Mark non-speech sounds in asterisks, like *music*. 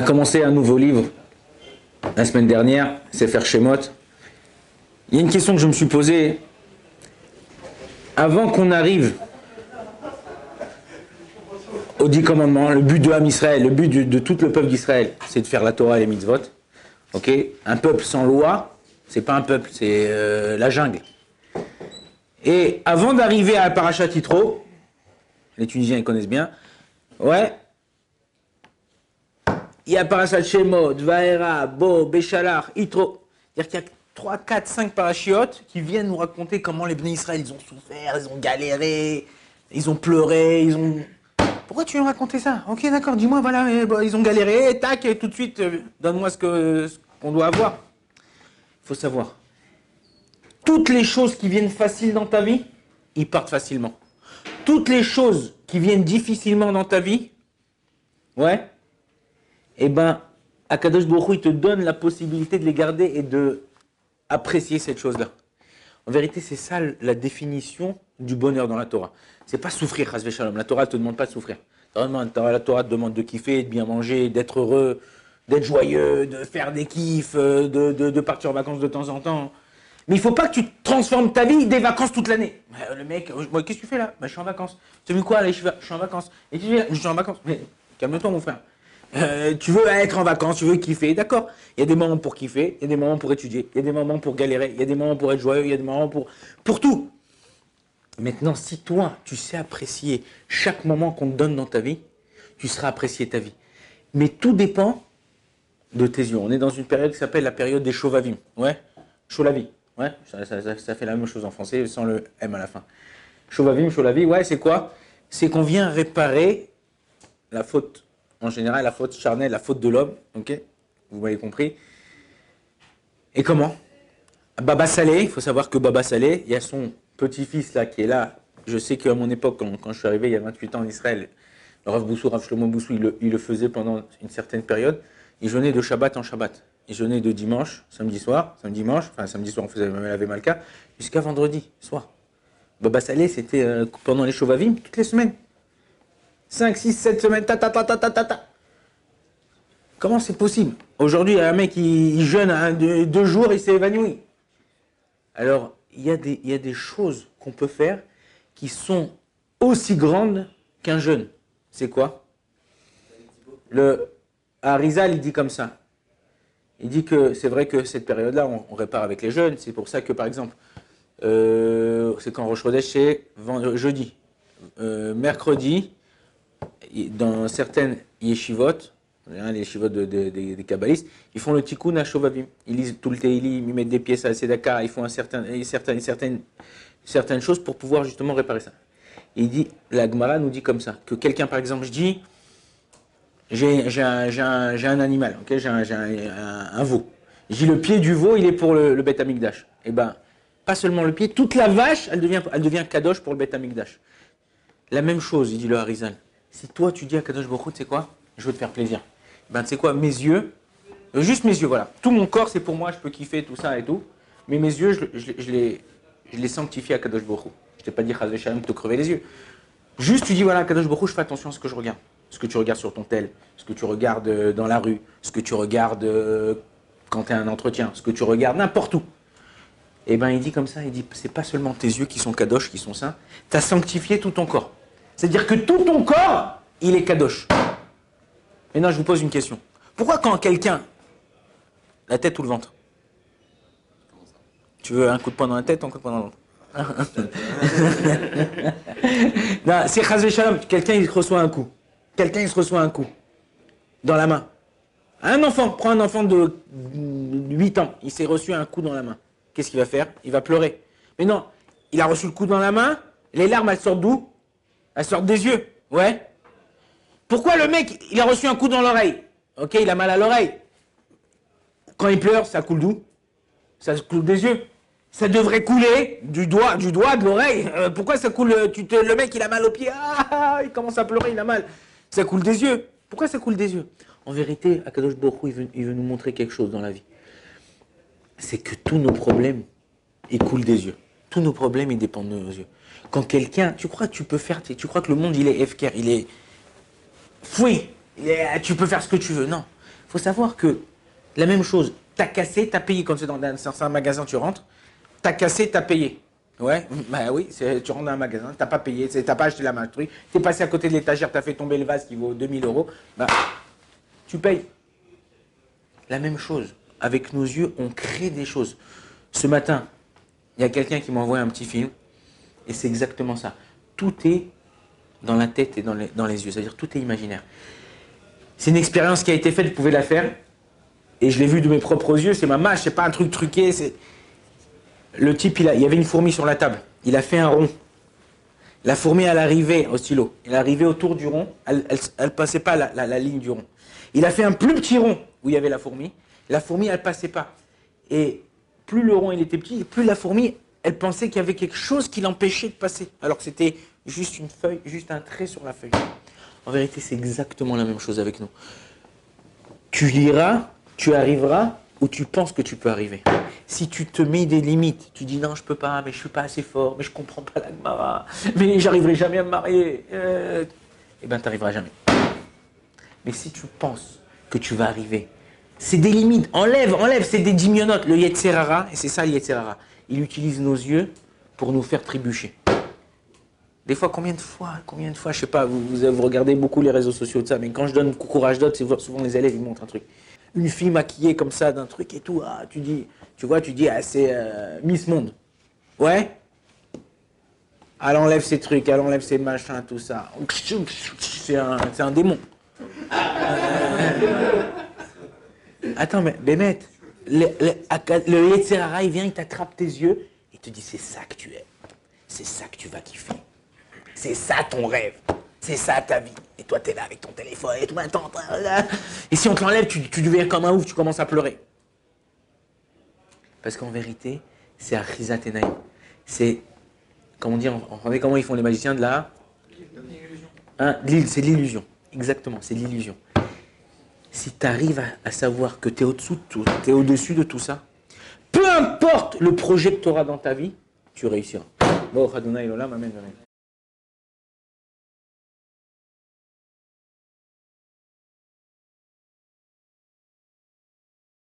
a commencé un nouveau livre la semaine dernière, c'est faire Shemot. Il y a une question que je me suis posée. Avant qu'on arrive aux dix commandements, le but de Ham Israël, le but de, tout le peuple d'Israël, c'est de faire la Torah et les mitzvot. Ok? Un peuple sans loi, c'est pas un peuple, c'est euh, la jungle. Et avant d'arriver à Parashat Titro, les Tunisiens ils connaissent bien, ouais, il y a Parashat Shemot, Vaera, Bo, Béchalach, Itro. C'est-à-dire qu'il y a 3, 4, 5 parachiotes qui viennent nous raconter comment les bénis Israël ils ont souffert, ils ont galéré, ils ont pleuré, ils ont. Pourquoi tu veux raconter ça Ok, d'accord, dis-moi, voilà, ils ont galéré, tac, et tout de suite, euh, donne-moi ce qu'on doit avoir. Il faut savoir. Toutes les choses qui viennent faciles dans ta vie, ils partent facilement. Toutes les choses qui viennent difficilement dans ta vie, ouais, eh ben, Akadosh Baruch il te donne la possibilité de les garder et de apprécier cette chose-là. En vérité, c'est ça la définition du bonheur dans la Torah. C'est pas souffrir, Shalom. La Torah ne te demande pas de souffrir. La Torah te demande de kiffer, de bien manger, d'être heureux, d'être joyeux, de faire des kiffs, euh, de, partir en vacances de temps en temps. Mais il faut pas que tu transformes ta vie des vacances toute l'année. Le mec, euh, qu'est-ce que tu fais là? Bah, Je suis en vacances. Tu as vu quoi Allez, je suis en vacances. Et tu dis, je suis en vacances. Mais calme-toi, mon frère. Euh, tu veux être en vacances, tu veux kiffer, d'accord. Il y a des moments pour kiffer, il y a des moments pour étudier, il y a des moments pour galérer, il y a des moments pour être joyeux, il y a des moments pour, tout. Maintenant, si toi, tu sais apprécier chaque moment qu'on te donne dans ta vie, tu seras apprécié ta vie. Mais tout dépend de tes yeux. On est dans une période qui s'appelle la période des chauvavim. Ouais, cholavi. Ouais, ça, ça, fait la même chose en français sans le M à la fin. Chauvavim, cholavi, ouais, c'est quoi? C'est qu'on vient réparer la faute en général la faute charnelle, la faute de l'homme, ok? Vous m'avez compris? Et comment? Baba Salé, il faut savoir que Baba Salé, il y a son petit-fils là qui est là. Je sais qu'à mon époque, quand, je suis arrivé il y a 28 ans en Israël, le Rav Boussou, Rav Shlomo Boussou, il le, faisait pendant une certaine période. Il jeûnait de Shabbat en Shabbat. Il jeûnait de dimanche, samedi soir, samedi dimanche, enfin samedi soir on faisait laver Malka, jusqu'à vendredi soir. Baba Salé, c'était euh, pendant les Shovavim, toutes les semaines. 5, 6, 7 semaines, ta ta ta ta ta ta. Comment c'est possible Aujourd'hui, il y a un mec qui jeûne deux, jours et s'est évanoui. Alors, il y, a des, il choses qu'on peut faire qui sont aussi grandes qu'un jeûne. C'est quoi Le Arizal, il dit comme ça. Il dit que c'est vrai que cette période-là, on, répare avec les jeunes. C'est pour ça que, par exemple, euh, c'est quand Roche c'est jeudi. Euh, mercredi, dans certaines yeshivot, les yeshivot des kabbalistes, ils font le tikkun à Shovavim. Ils lisent tout le Teilim, ils mettent des pièces à Sedaka, ils font certaines, certaines, certaines choses pour pouvoir justement réparer ça. il dit, la Gemara nous dit comme ça, que quelqu'un par exemple, je dis, j'ai un, animal, j'ai un, un, veau. Dis, le pied du veau, il est pour le, le Beth Amikdash. Eh ben, pas seulement le pied, toute la vache, elle devient, elle devient kadosh pour le Beth Amikdash. La même chose, il dit le Harizal. Si toi tu dis à Kadosh Baruch c'est quoi? Je veux te faire plaisir. Ben tu sais quoi, mes yeux, euh, juste mes yeux, voilà. Tout mon corps c'est pour moi, je peux kiffer tout ça et tout. Mais mes yeux, je, les, sanctifie à Kadosh Baruch Je t'ai pas dit Chazé Shalom te crever les yeux. Juste tu dis voilà, Kadosh Baruch je fais attention à ce que je regarde. Ce que tu regardes sur ton tel, ce que tu regardes euh, dans la rue, ce que tu regardes euh, quand tu as un entretien, ce que tu regardes n'importe où. Et eh ben il dit comme ça, il dit c'est pas seulement tes yeux qui sont kadosh, qui sont saints, tu as sanctifié tout ton corps. C'est-à-dire que tout ton corps, il est kadosh. Maintenant, je vous pose une question. Pourquoi quand quelqu'un, la tête ou le ventre Tu veux un coup de poing dans la tête ou un coup de poing dans le ventre non, c'est. Quelqu'un, il reçoit un coup. Quelqu'un, il se reçoit un coup. Dans la main. Un enfant, prends un enfant de 8 ans. Il s'est reçu un coup dans la main. Qu'est-ce qu'il va faire? Il va pleurer. Mais non, il a reçu le coup dans la main. Les larmes, elles sortent d'où? Elle sort des yeux. Ouais. Pourquoi le mec, il a reçu un coup dans l'oreille Ok, il a mal à l'oreille. Quand il pleure, ça coule d'où Ça coule des yeux. Ça devrait couler du doigt, du doigt, de l'oreille. Euh, pourquoi ça coule tu te, Le mec, il a mal au pied. Ah, il commence à pleurer, il a mal. Ça coule des yeux. Pourquoi ça coule des yeux En vérité, Akadosh Baruch il veut, il veut nous montrer quelque chose dans la vie. C'est que tous nos problèmes, ils coulent des yeux. Tous nos problèmes, ils dépendent de nos yeux. Quand quelqu'un, tu crois que tu peux faire, tu crois que le monde il est FKR, il est fouillé, tu peux faire ce que tu veux. Non. faut savoir que la même chose, t'as cassé, t'as payé. Quand c'est dans un, magasin, tu rentres, t'as cassé, t'as payé. Ouais, bah oui, tu rentres dans un magasin, t'as pas payé, t'as pas acheté la marque, t'es passé à côté de l'étagère, t'as fait tomber le vase qui vaut 2000 euros, bah, tu payes. La même chose, avec nos yeux, on crée des choses. Ce matin, il y a quelqu'un qui m'a envoyé un petit film, et c'est exactement ça. Tout est dans la tête et dans les, yeux, c'est-à-dire tout est imaginaire. C'est une expérience qui a été faite, vous pouvez la faire, et je l'ai vu de mes propres yeux, c'est ma mâche, c'est pas un truc truqué, c'est... Le type, il, a- il y avait une fourmi sur la table. Il a fait un rond. La fourmi, elle arrivait au stylo. Elle arrivait autour du rond. Elle ne passait pas la, la- ligne du rond. Il a fait un plus petit rond où il y avait la fourmi. La fourmi, elle passait pas. Et plus le rond il était petit, plus la fourmi, elle pensait qu'il y avait quelque chose qui l'empêchait de passer. Alors que c'était juste une feuille, juste un trait sur la feuille. En vérité, c'est exactement la même chose avec nous. Tu liras, tu arriveras où tu penses que tu peux arriver. Si tu te mets des limites, tu dis non, je peux pas, mais je suis pas assez fort, mais je comprends pas la Gemara, mais j'arriverai jamais à me marier, euh, eh ben, tu n'arriveras jamais. Mais si tu penses que tu vas arriver, c'est des limites. Enlève, enlève, c'est des dimionotes. Le Yetzerara, et c'est ça le Yetzerara, il utilise nos yeux pour nous faire trébucher. Des fois, combien de fois, combien de fois, je sais pas, vous, regardez beaucoup les réseaux sociaux de ça, mais quand je donne courage d'autres, souvent les élèves, ils montrent un truc. Une fille maquillée comme ça d'un truc et tout, ah, tu dis, tu vois, tu dis, ah, c'est euh, Miss Monde. Ouais? Elle enlève ses trucs, elle enlève ses machins, tout ça. C'est un, c'est un démon. *laughs* Attends, mais Bémet, le, le, le il vient, il t'attrape tes yeux, il te dit, c'est ça que tu es. C'est ça que tu vas kiffer. C'est ça ton rêve. C'est ça ta vie. Et toi, t'es là avec ton téléphone et tout. Attends, et si on te l'enlève, tu, tu deviens comme un ouf, tu commences à pleurer. Parce qu'en vérité, c'est Achizat Enaïm. C'est, comment dire, entendez comment ils font les magiciens de la... Hein, c'est l'illusion. Exactement, c'est l'illusion. Si tu arrives à, savoir que tu es au-dessous de tout, es au-dessus de tout ça, peu importe le projet que tu auras dans ta vie, tu réussiras.